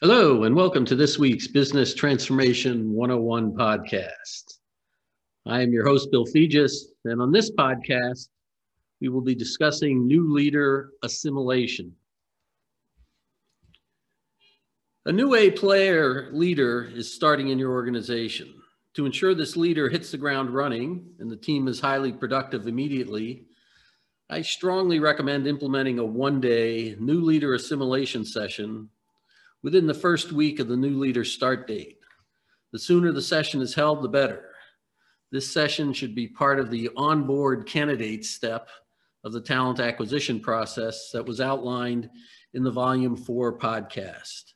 Hello, and welcome to this week's Business Transformation 101 podcast. I am your host, Bill Fegis, and on this podcast, we will be discussing new leader assimilation. A new A player leader is starting in your organization. To ensure this leader hits the ground running and the team is highly productive immediately, I strongly recommend implementing a one day new leader assimilation session within the first week of the new leader start date. The sooner the session is held, the better. This session should be part of the onboard candidate step of the talent acquisition process that was outlined in the volume four podcast.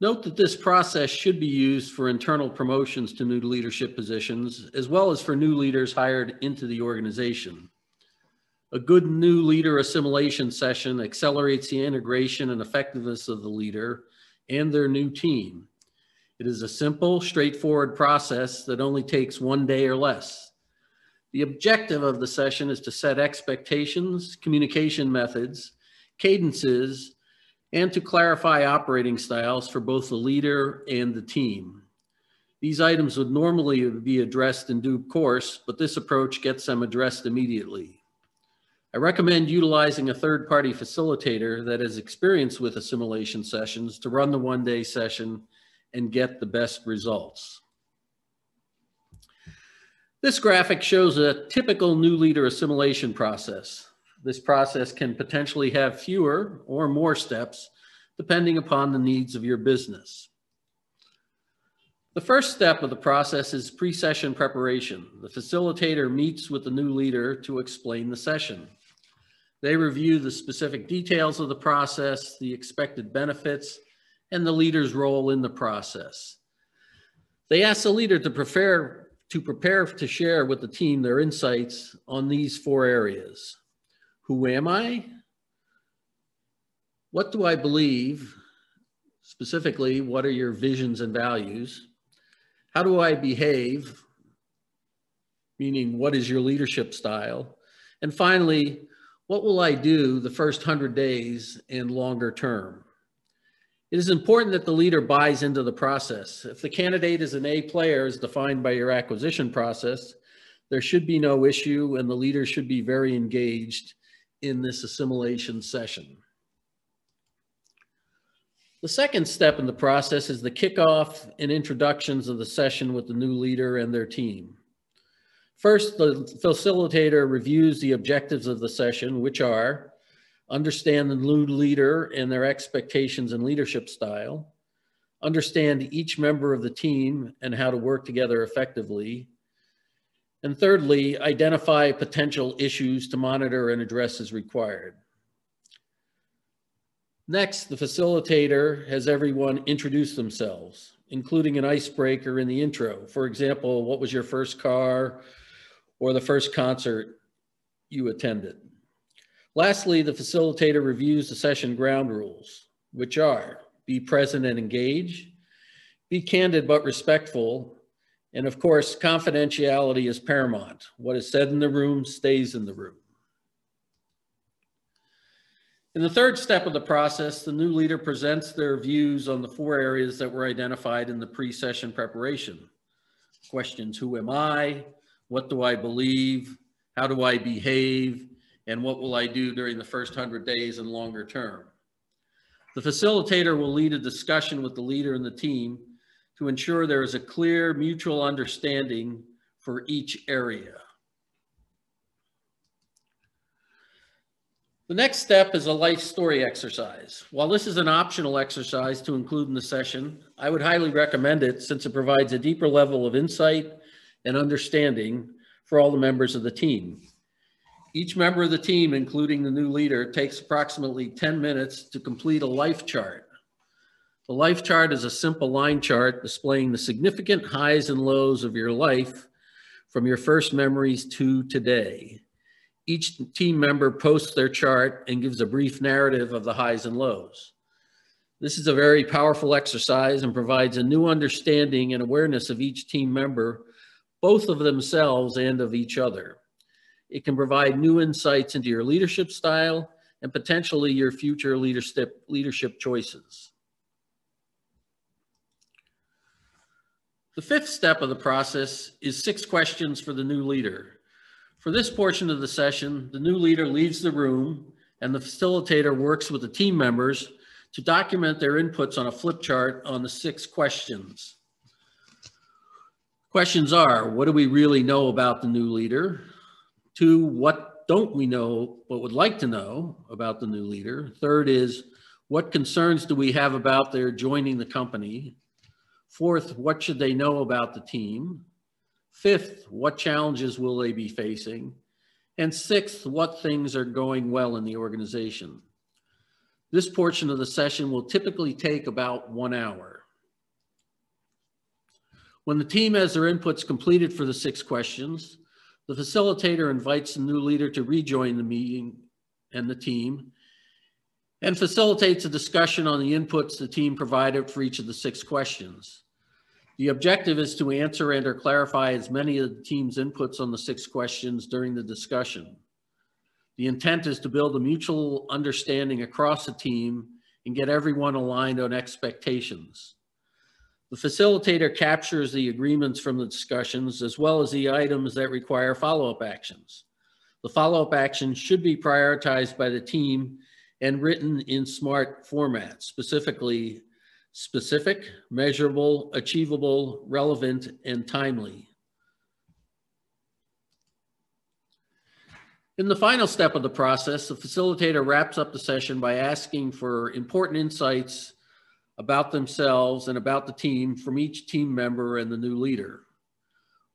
Note that this process should be used for internal promotions to new leadership positions, as well as for new leaders hired into the organization. A good new leader assimilation session accelerates the integration and effectiveness of the leader and their new team. It is a simple, straightforward process that only takes one day or less. The objective of the session is to set expectations, communication methods, cadences, and to clarify operating styles for both the leader and the team. These items would normally be addressed in due course, but this approach gets them addressed immediately. I recommend utilizing a third-party facilitator that has experience with assimilation sessions to run the one-day session and get the best results. This graphic shows a typical new leader assimilation process. This process can potentially have fewer or more steps depending upon the needs of your business. The first step of the process is pre-session preparation. The facilitator meets with the new leader to explain the session. They review the specific details of the process, the expected benefits, and the leader's role in the process. They ask the leader to prepare to prepare to share with the team their insights on these four areas. Who am I? What do I believe? Specifically, what are your visions and values? How do I behave? Meaning, what is your leadership style? And finally, what will I do the first 100 days and longer term? It is important that the leader buys into the process. If the candidate is an A player as defined by your acquisition process, there should be no issue and the leader should be very engaged in this assimilation session. The second step in the process is the kickoff and introductions of the session with the new leader and their team. First, the facilitator reviews the objectives of the session, which are understand the new leader and their expectations and leadership style, understand each member of the team and how to work together effectively, and thirdly, identify potential issues to monitor and address as required. Next, the facilitator has everyone introduce themselves, including an icebreaker in the intro. For example, what was your first car? Or the first concert you attended. Lastly, the facilitator reviews the session ground rules, which are be present and engage, be candid but respectful, and of course, confidentiality is paramount. What is said in the room stays in the room. In the third step of the process, the new leader presents their views on the four areas that were identified in the pre-session preparation. Questions, who am I? What do I believe? How do I behave? And what will I do during the first 100 days and longer term? The facilitator will lead a discussion with the leader and the team to ensure there is a clear mutual understanding for each area. The next step is a life story exercise. While this is an optional exercise to include in the session, I would highly recommend it since it provides a deeper level of insight and understanding for all the members of the team. Each member of the team, including the new leader, takes approximately 10 minutes to complete a life chart. The life chart is a simple line chart displaying the significant highs and lows of your life from your first memories to today. Each team member posts their chart and gives a brief narrative of the highs and lows. This is a very powerful exercise and provides a new understanding and awareness of each team member both of themselves and of each other. It can provide new insights into your leadership style and potentially your future leadership, leadership choices. The fifth step of the process is six questions for the new leader. For this portion of the session, the new leader leaves the room and the facilitator works with the team members to document their inputs on a flip chart on the six questions. Questions are, what do we really know about the new leader? Two, what don't we know but would like to know about the new leader? Third is, what concerns do we have about their joining the company? Fourth, what should they know about the team? Fifth, what challenges will they be facing? And sixth, what things are going well in the organization? This portion of the session will typically take about one hour. When the team has their inputs completed for the six questions, the facilitator invites the new leader to rejoin the meeting and the team and facilitates a discussion on the inputs the team provided for each of the six questions. The objective is to answer and or clarify as many of the team's inputs on the six questions during the discussion. The intent is to build a mutual understanding across the team and get everyone aligned on expectations. The facilitator captures the agreements from the discussions as well as the items that require follow-up actions. The follow-up actions should be prioritized by the team and written in SMART format, specifically specific, measurable, achievable, relevant, and timely. In the final step of the process, the facilitator wraps up the session by asking for important insights about themselves and about the team from each team member and the new leader.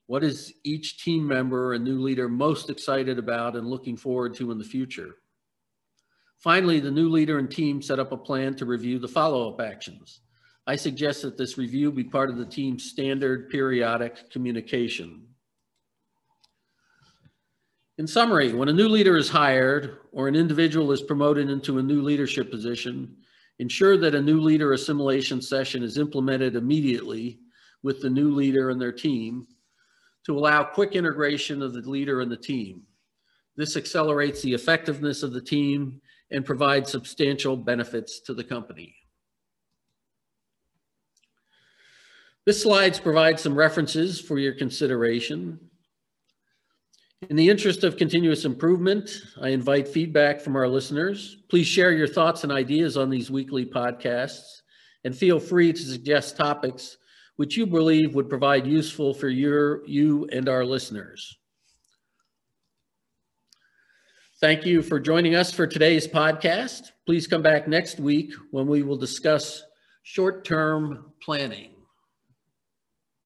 What is each team member and new leader most excited about and looking forward to in the future? Finally, the new leader and team set up a plan to review the follow-up actions. I suggest that this review be part of the team's standard periodic communication. In summary, when a new leader is hired or an individual is promoted into a new leadership position, ensure that a new leader assimilation session is implemented immediately with the new leader and their team to allow quick integration of the leader and the team. This accelerates the effectiveness of the team and provides substantial benefits to the company. This slides provides some references for your consideration. In the interest of continuous improvement, I invite feedback from our listeners. Please share your thoughts and ideas on these weekly podcasts and feel free to suggest topics which you believe would provide useful for your, you and our listeners. Thank you for joining us for today's podcast. Please come back next week when we will discuss short-term planning.